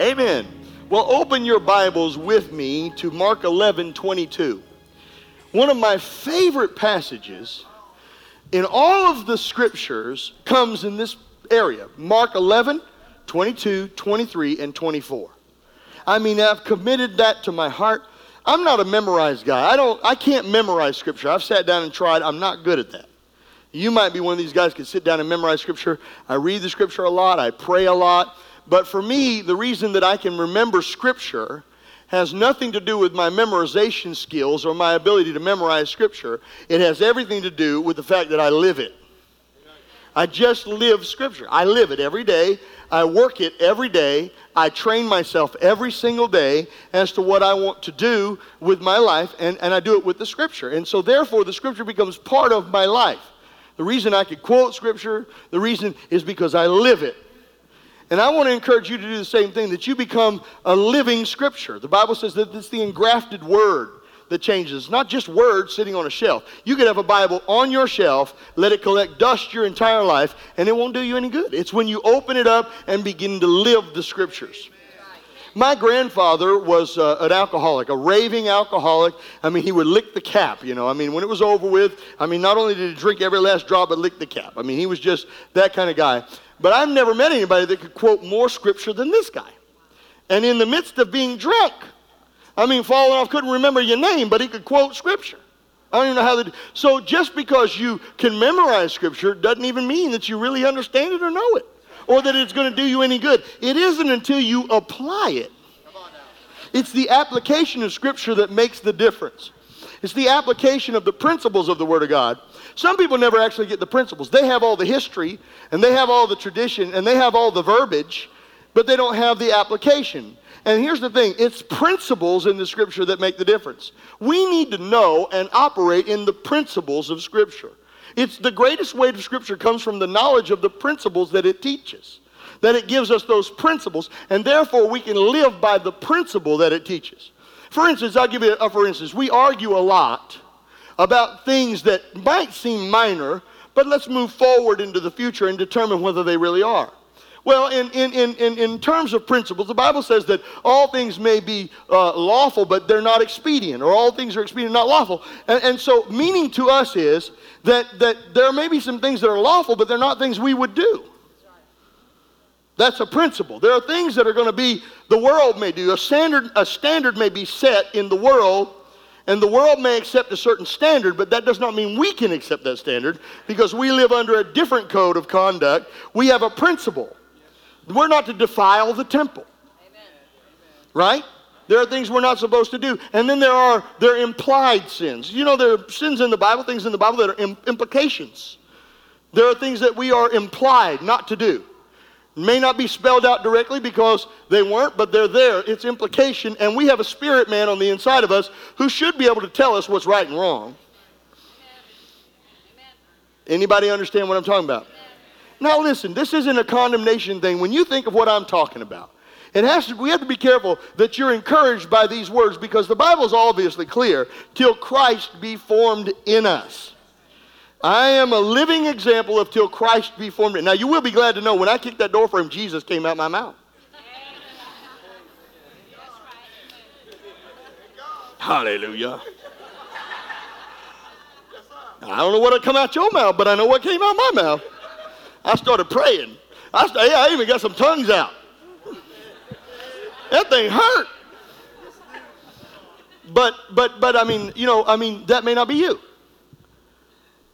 Amen. Well, open your Bibles with me to Mark 11 22. One of my favorite passages in all of the scriptures comes in this area Mark 11 22, 23, and 24. I mean, I've committed that to my heart. I'm not a memorized guy. I don't I can't memorize scripture. I've sat down and tried. I'm not good at that. You might be one of these guys can sit down and memorize scripture. I read the scripture a lot, I pray a lot. But for me, the reason that I can remember scripture has nothing to do with my memorization skills or my ability to memorize scripture. It has everything to do with the fact that I live it. I just live scripture. I live it every day. I work it every day. I train myself every single day as to what I want to do with my life, and, and I do it with the scripture. And so, therefore, the scripture becomes part of my life. The reason I could quote scripture, the reason is because I live it. And I want to encourage you to do the same thing, that you become a living scripture. The Bible says that it's the engrafted word that changes, not just words sitting on a shelf. You could have a Bible on your shelf, let it collect dust your entire life, and it won't do you any good. It's when you open it up and begin to live the scriptures. My grandfather was uh, an alcoholic, a raving alcoholic. I mean, he would lick the cap, you know. I mean, when it was over with, I mean, not only did he drink every last drop, but lick the cap. I mean, he was just that kind of guy. But I've never met anybody that could quote more scripture than this guy. And in the midst of being drunk, I mean, falling off, couldn't remember your name, but he could quote scripture. I don't even know how to. So just because you can memorize scripture doesn't even mean that you really understand it or know it, or that it's going to do you any good. It isn't until you apply it. It's the application of scripture that makes the difference. It's the application of the principles of the Word of God. Some people never actually get the principles. They have all the history, and they have all the tradition, and they have all the verbiage, but they don't have the application. And here's the thing it's principles in the Scripture that make the difference. We need to know and operate in the principles of Scripture. It's the greatest weight of Scripture comes from the knowledge of the principles that it teaches, that it gives us those principles, and therefore we can live by the principle that it teaches. For instance, I'll give you a for instance. We argue a lot about things that might seem minor, but let's move forward into the future and determine whether they really are. Well, in, in, in, in, terms of principles, the Bible says that all things may be uh, lawful, but they're not expedient, or all things are expedient, not lawful. And, and so, meaning to us is that, that there may be some things that are lawful, but they're not things we would do. That's a principle. There are things that are going to be, the world may do. A standard, a standard may be set in the world, and the world may accept a certain standard, but that does not mean we can accept that standard because we live under a different code of conduct. We have a principle. We're not to defile the temple. Amen. Right? There are things we're not supposed to do. And then there are there are implied sins. You know, there are sins in the Bible, things in the Bible that are implications. There are things that we are implied not to do. may not be spelled out directly because they weren't, but they're there. It's implication. And we have a spirit man on the inside of us who should be able to tell us what's right and wrong. Anybody understand what I'm talking about? Now, listen, this isn't a condemnation thing. When you think of what I'm talking about, it has to, we have to be careful that you're encouraged by these words because the Bible is obviously clear till Christ be formed in us. I am a living example of till Christ be formed. In. Now, you will be glad to know when I kicked that door for him, Jesus came out my mouth. Hallelujah. I don't know what'll come out your mouth, but I know what came out my mouth. I started praying. I, started, I even got some tongues out. That thing hurt. But, but, but, I mean, you know, I mean, that may not be you.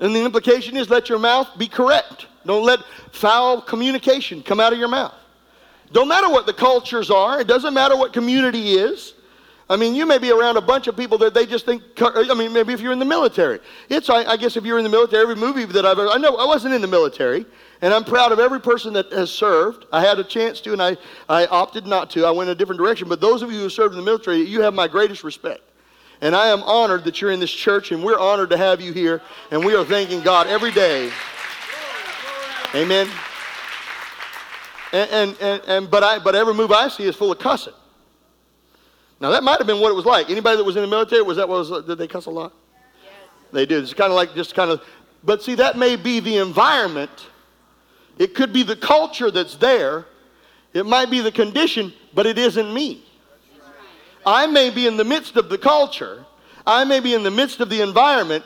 And the implication is let your mouth be correct. Don't let foul communication come out of your mouth. Don't matter what the cultures are, it doesn't matter what community is. I mean, you may be around a bunch of people that they just think, I mean, maybe if you're in the military. It's, I, I guess if you're in the military, every movie that I've ever, I know I wasn't in the military, and I'm proud of every person that has served. I had a chance to, and I, I opted not to. I went in a different direction. But those of you who served in the military, you have my greatest respect. And I am honored that you're in this church, and we're honored to have you here. And we are thanking God every day. Amen. And, and, and, and but, I, but every move I see is full of cussing. Now, that might have been what it was like. Anybody that was in the military, was that was, did they cuss a lot? Yes. They did. It's kind of like just kind of, but see, that may be the environment it could be the culture that's there. It might be the condition, but it isn't me. I may be in the midst of the culture, I may be in the midst of the environment,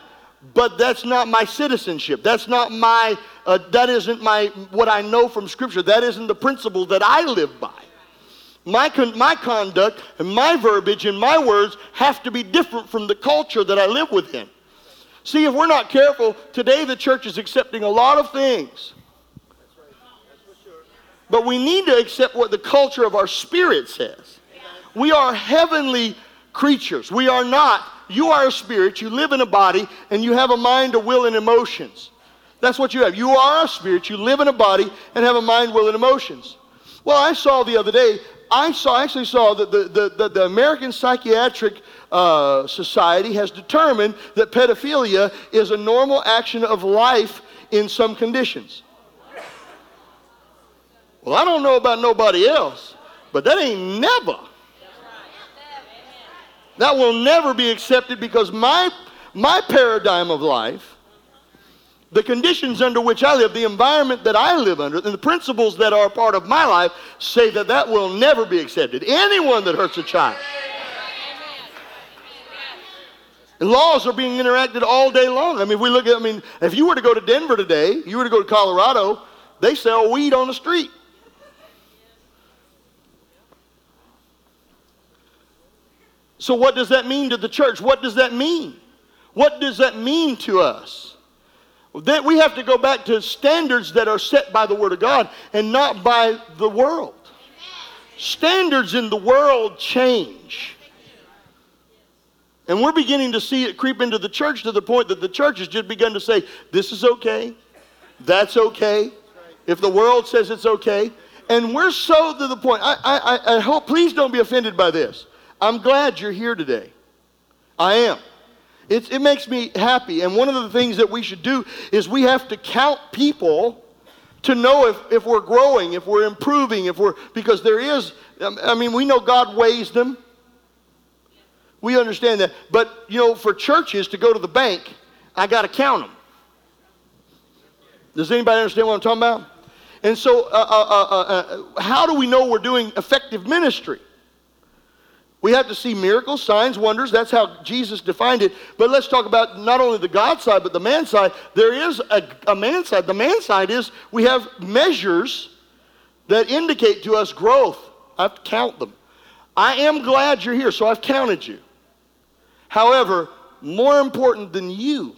but that's not my citizenship. That's not my, uh, that isn't my, what I know from Scripture. That isn't the principle that I live by. My, con- my conduct and my verbiage and my words have to be different from the culture that I live within. See, if we're not careful, today the church is accepting a lot of things. But we need to accept what the culture of our spirit says. We are heavenly creatures. We are not. You are a spirit, you live in a body, and you have a mind, a will, and emotions. That's what you have. You are a spirit, you live in a body, and have a mind, will, and emotions. Well, I saw the other day, I saw, actually saw that the, the, the, the American Psychiatric uh, Society has determined that pedophilia is a normal action of life in some conditions. Well, I don't know about nobody else, but that ain't never. That will never be accepted because my, my paradigm of life the conditions under which I live, the environment that I live under, and the principles that are a part of my life say that that will never be accepted. Anyone that hurts a child. Laws are being interacted all day long. I mean, if we look at, I mean, if you were to go to Denver today, you were to go to Colorado, they sell weed on the street. So, what does that mean to the church? What does that mean? What does that mean to us? That we have to go back to standards that are set by the Word of God and not by the world. Standards in the world change. And we're beginning to see it creep into the church to the point that the church has just begun to say, this is okay, that's okay, if the world says it's okay. And we're so to the point, I, I, I hope, please don't be offended by this. I'm glad you're here today. I am. It makes me happy. And one of the things that we should do is we have to count people to know if, if we're growing, if we're improving, if we're, because there is, um, I mean, we know God weighs them. We understand that. But, you know, for churches to go to the bank, I got to count them. Does anybody understand what I'm talking about? And so, uh, uh, uh, uh how do we know we're doing effective ministry? We have to see miracles, signs, wonders. That's how Jesus defined it. But let's talk about not only the God side, but the man side. There is a, a man side. The man side is we have measures that indicate to us growth. I have to count them. I am glad you're here, so I've counted you. However, more important than you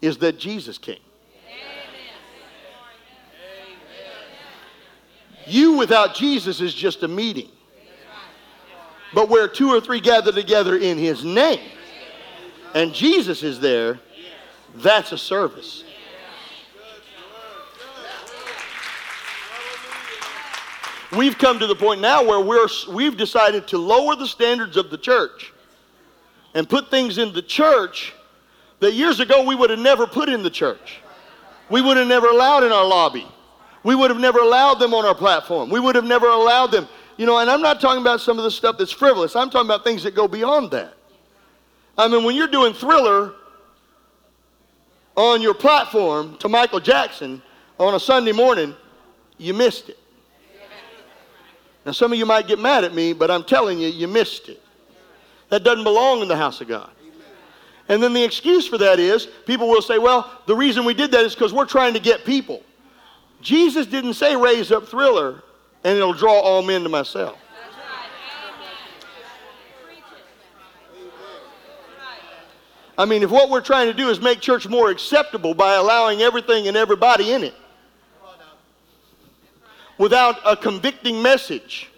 is that Jesus came. You without Jesus is just a meeting. But where two or three gather together in his name, and Jesus is there, that's a service. We've come to the point now where we're, we've decided to lower the standards of the church and put things in the church that years ago we would have never put in the church. We would have never allowed in our lobby. We would have never allowed them on our platform. We would have never allowed them you know, and I'm not talking about some of the stuff that's frivolous. I'm talking about things that go beyond that. I mean, when you're doing thriller on your platform to Michael Jackson on a Sunday morning, you missed it. Now, some of you might get mad at me, but I'm telling you, you missed it. That doesn't belong in the house of God. And then the excuse for that is people will say, well, the reason we did that is because we're trying to get people. Jesus didn't say raise up thriller and it'll draw all men to myself. I mean, if what we're trying to do is make church more acceptable by allowing everything and everybody in it without a convicting message,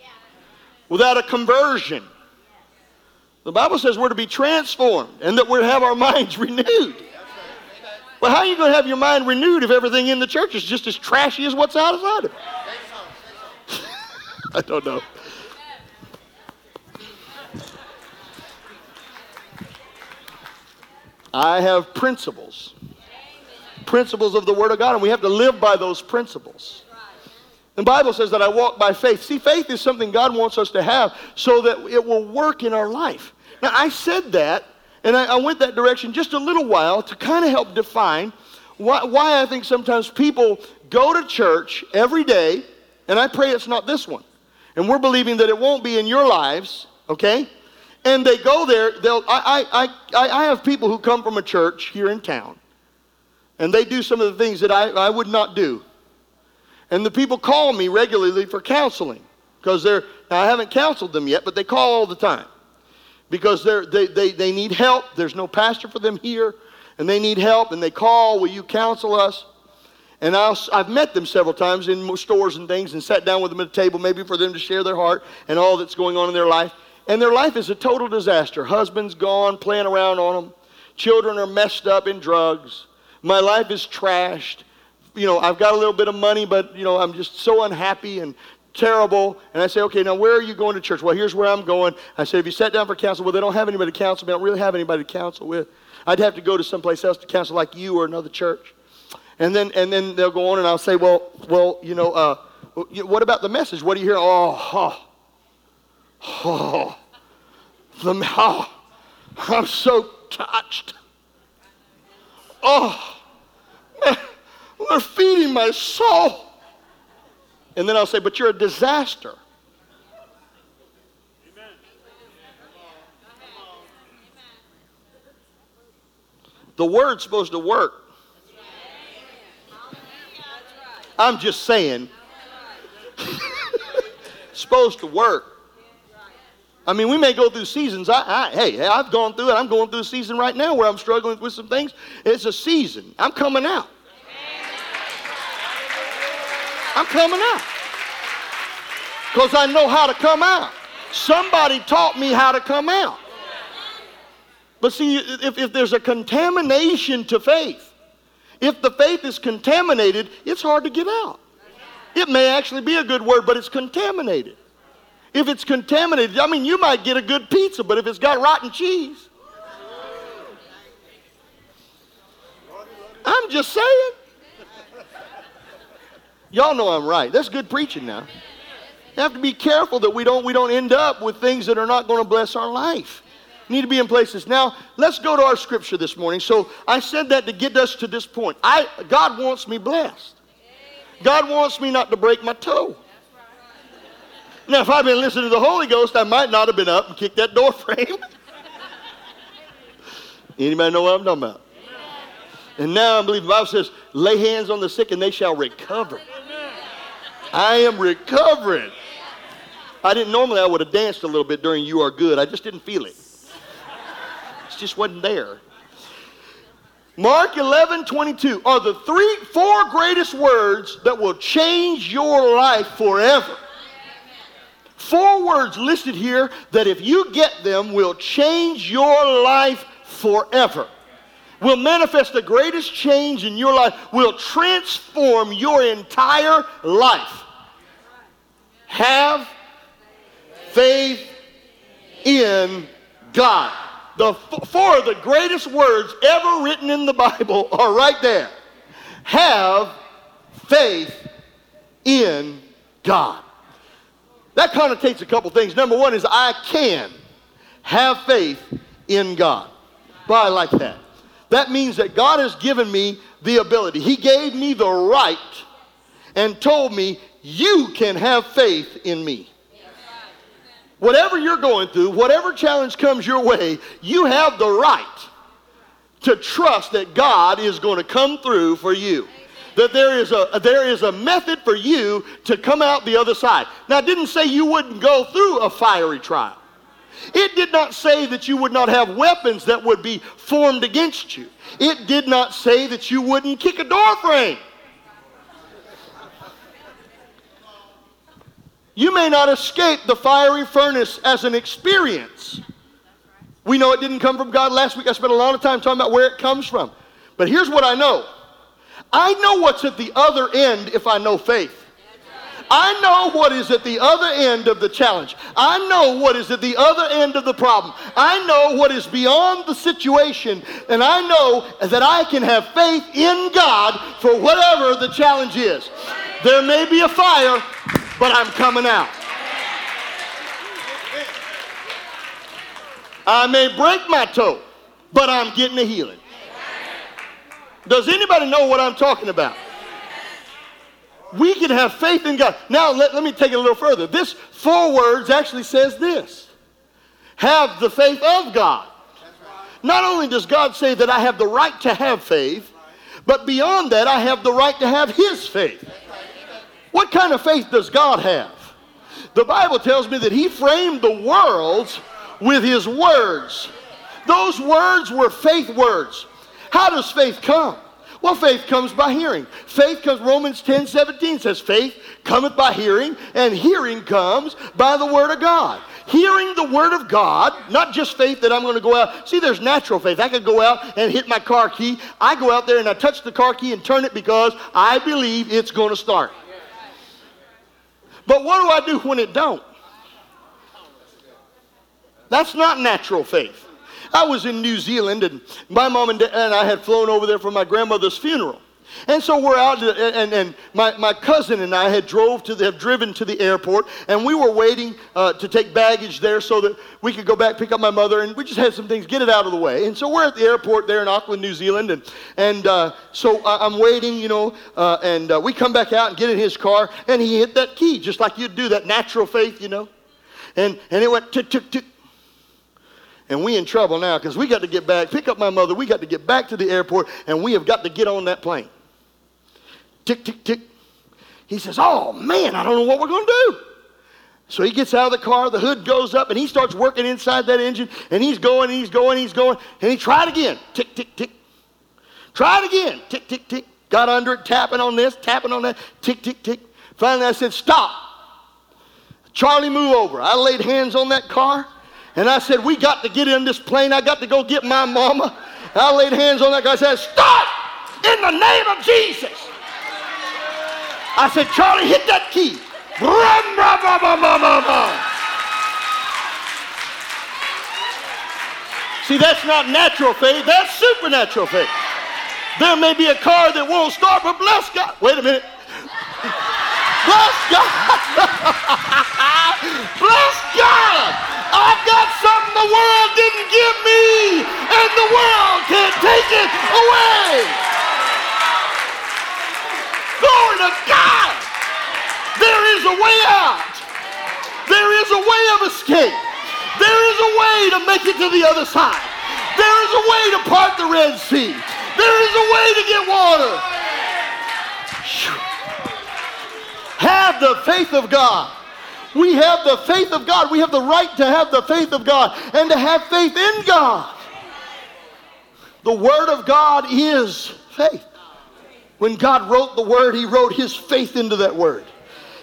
without a conversion, the Bible says we're to be transformed and that we're to have our minds renewed. Well, how are you going to have your mind renewed if everything in the church is just as trashy as what's outside of it? I don't know. I have principles. Principles of the Word of God, and we have to live by those principles. The Bible says that I walk by faith. See, faith is something God wants us to have so that it will work in our life. Now, I said that, and I, I went that direction just a little while to kind of help define why, why I think sometimes people go to church every day And I pray it's not this one. And we're believing that it won't be in your lives, okay? And they go there. They'll, I, I, I, I have people who come from a church here in town, and they do some of the things that I, I would not do. And the people call me regularly for counseling because they're, I haven't counseled them yet, but they call all the time because they're, they, they, they need help. There's no pastor for them here, and they need help, and they call, Will you counsel us? And i have met them several times in stores and things and sat down with them at a table, maybe for them to share their heart and all that's going on in their life. And their life is a total disaster. Husband's gone, playing around on them. Children are messed up in drugs. My life is trashed. You know, I've got a little bit of money, but, you know, I'm just so unhappy and terrible. And I say, okay, now where are you going to church? Well, here's where I'm going. I said, if you sat down for counsel, well, they don't have anybody to counsel. They don't really have anybody to counsel with. I'd have to go to someplace else to counsel like you or another church. And then, and then they'll go on and I'll say, well, well, you know, uh, what about the message? What do you hear? Oh, oh, oh, the, oh I'm so touched. Oh, they're feeding my soul. And then I'll say, but you're a disaster. The word's supposed to work. I'm just saying, supposed to work. I mean, we may go through seasons. I, I, hey, I've gone through it. I'm going through a season right now where I'm struggling with some things. It's a season. I'm coming out. I'm coming out. Because I know how to come out. Somebody taught me how to come out. But see, if, if there's a contamination to faith, if the faith is contaminated, it's hard to get out. It may actually be a good word, but it's contaminated. If it's contaminated, I mean, you might get a good pizza, but if it's got rotten cheese, I'm just saying. Y'all know I'm right. That's good preaching now. You have to be careful that we don't, we don't end up with things that are not going to bless our life need to be in places. Now, let's go to our scripture this morning. So I said that to get us to this point. I, God wants me blessed. God wants me not to break my toe. Now, if I'd been listening to the Holy Ghost, I might not have been up and kicked that door frame. Anybody know what I'm talking about? And now I believe the Bible says, lay hands on the sick and they shall recover. I am recovering. I didn't normally I would have danced a little bit during You Are Good. I just didn't feel it just wasn't there. Mark 11, 22 are the three, four greatest words that will change your life forever. Four words listed here that if you get them will change your life forever. Will manifest the greatest change in your life, will transform your entire life. Have faith in God. The four of the greatest words ever written in the Bible are right there. Have faith in God. That connotates a couple things. Number one is I can have faith in God. Well, I like that. That means that God has given me the ability. He gave me the right and told me, You can have faith in me. Whatever you're going through, whatever challenge comes your way, you have the right to trust that God is going to come through for you. That there is a there is a method for you to come out the other side. Now, it didn't say you wouldn't go through a fiery trial. It did not say that you would not have weapons that would be formed against you. It did not say that you wouldn't kick a door frame. You may not escape the fiery furnace as an experience. We know it didn't come from God. Last week I spent a lot of time talking about where it comes from. But here's what I know I know what's at the other end if I know faith. I know what is at the other end of the challenge. I know what is at the other end of the problem. I know what is beyond the situation. And I know that I can have faith in God for whatever the challenge is. There may be a fire, but I'm coming out. I may break my toe, but I'm getting a healing. Does anybody know what I'm talking about? we can have faith in God. Now, let, let me take it a little further. This four words actually says this have the faith of God. Not only does God say that I have the right to have faith, but beyond that, I have the right to have His faith. What kind of faith does God have? The Bible tells me that He framed the worlds with His words. Those words were faith words. How does faith come? Well, faith comes by hearing. Faith comes, Romans 10 17 says, faith cometh by hearing, and hearing comes by the word of God. Hearing the word of God, not just faith that I'm going to go out. See, there's natural faith. I could go out and hit my car key. I go out there and I touch the car key and turn it because I believe it's going to start. But what do I do when it don't? That's not natural faith. I was in New Zealand, and my mom and, dad, and I had flown over there for my grandmother's funeral. And so we're out, and, and my, my cousin and I had drove to the, have driven to the airport, and we were waiting uh, to take baggage there so that we could go back pick up my mother, and we just had some things, get it out of the way. And so we're at the airport there in Auckland, New Zealand, and and uh, so I'm waiting, you know, uh, and uh, we come back out and get in his car, and he hit that key just like you'd do that natural faith, you know, and and it went tick tick tick and we in trouble now because we got to get back, pick up my mother. We got to get back to the airport, and we have got to get on that plane. Tick, tick, tick. He says, Oh, man, I don't know what we're going to do. So he gets out of the car, the hood goes up, and he starts working inside that engine, and he's going, and he's going, he's going, and he tried again. Tick, tick, tick. Tried again. Tick, tick, tick. Got under it, tapping on this, tapping on that. Tick, tick, tick. Finally, I said, Stop. Charlie, move over. I laid hands on that car. And I said, We got to get in this plane. I got to go get my mama. I laid hands on that guy. I said, Stop in the name of Jesus. I said, Charlie, hit that key. See, that's not natural faith, that's supernatural faith. There may be a car that won't start, but bless God. Wait a minute. bless God. bless God. I've got something the world didn't give me, and the world can't take it away. Glory to God. There is a way out. There is a way of escape. There is a way to make it to the other side. There is a way to part the Red Sea. There is a way to get water. Have the faith of God. We have the faith of God. We have the right to have the faith of God and to have faith in God. The Word of God is faith. When God wrote the Word, He wrote His faith into that Word.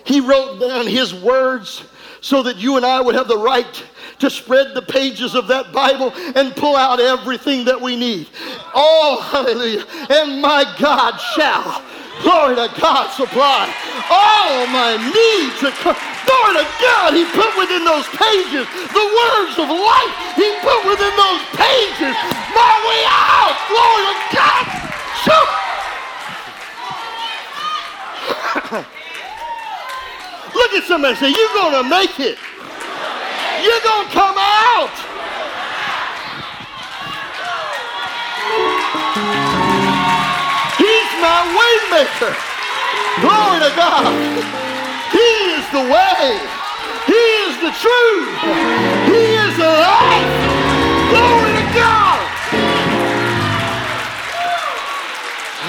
He wrote down His words so that you and I would have the right to spread the pages of that Bible and pull out everything that we need. Oh, hallelujah. And my God shall Glory to God, supply all my needs. Glory to God, He put within those pages the words of life. He put within those pages my way out. Glory to God. Look at somebody say, You're going to make it. You're going to come out. He's my waymaker. Glory to God. He is the way. He is the truth. He is the life. Glory to God.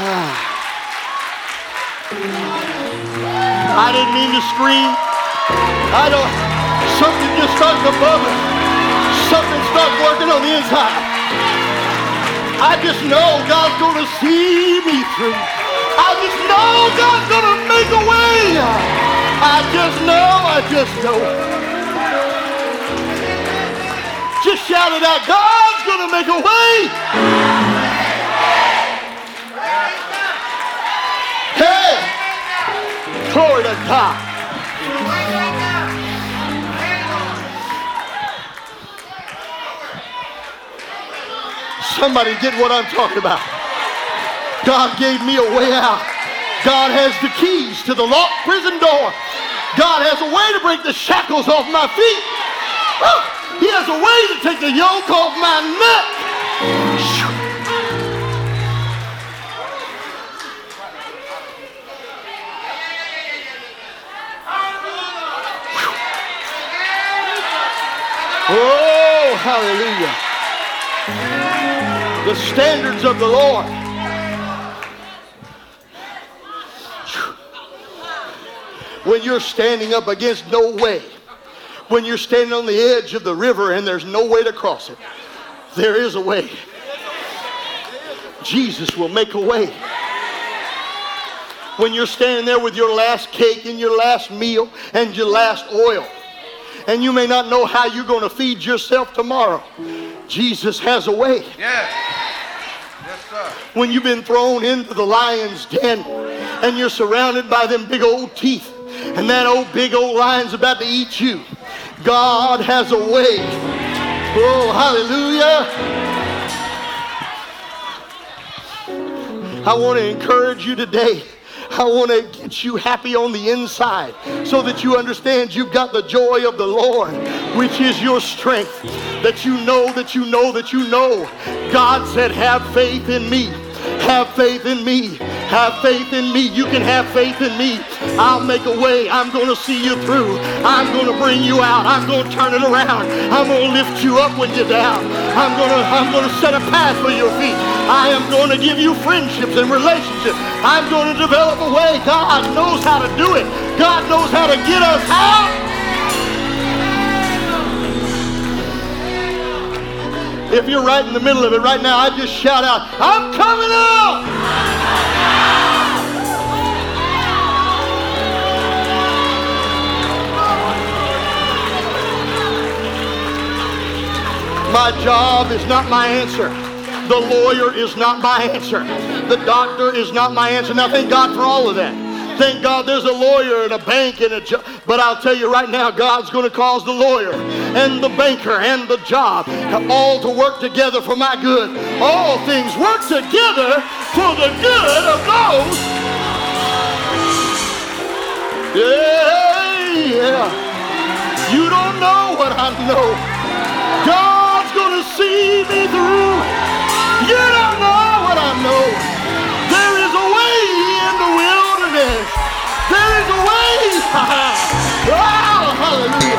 Ah. I didn't mean to scream. I don't. Something just starts above it. Something starts working on the inside. I just know God's going to see me through. I just know God's going to make a way. I just know, I just know. Just shout it out. God's going to make a way. Glory to God. Somebody get what I'm talking about. God gave me a way out. God has the keys to the locked prison door. God has a way to break the shackles off my feet. He has a way to take the yoke off my neck. Oh, hallelujah. The standards of the Lord. When you're standing up against no way, when you're standing on the edge of the river and there's no way to cross it, there is a way. Jesus will make a way. When you're standing there with your last cake and your last meal and your last oil, and you may not know how you're going to feed yourself tomorrow, Jesus has a way. Yes. Yes, sir. When you've been thrown into the lion's den and you're surrounded by them big old teeth, and that old big old lion's about to eat you, God has a way. Oh, hallelujah. I want to encourage you today. I want to get you happy on the inside so that you understand you've got the joy of the Lord, which is your strength. That you know, that you know, that you know. God said, Have faith in me. Have faith in me. Have faith in me. You can have faith in me. I'll make a way. I'm going to see you through. I'm going to bring you out. I'm going to turn it around. I'm going to lift you up when you're down. I'm going to I'm going to set a path for your feet. I am going to give you friendships and relationships. I'm going to develop a way. God knows how to do it. God knows how to get us out. If you're right in the middle of it right now, I just shout out, I'm coming out! My job is not my answer. The lawyer is not my answer. The doctor is not my answer. Now, thank God for all of that. Thank God there's a lawyer and a bank and a job. But I'll tell you right now, God's going to cause the lawyer and the banker and the job all to work together for my good. All things work together for the good of those. Yeah, yeah. You don't know what I know. God's going to see me through. You don't know what I know. way. oh, hallelujah.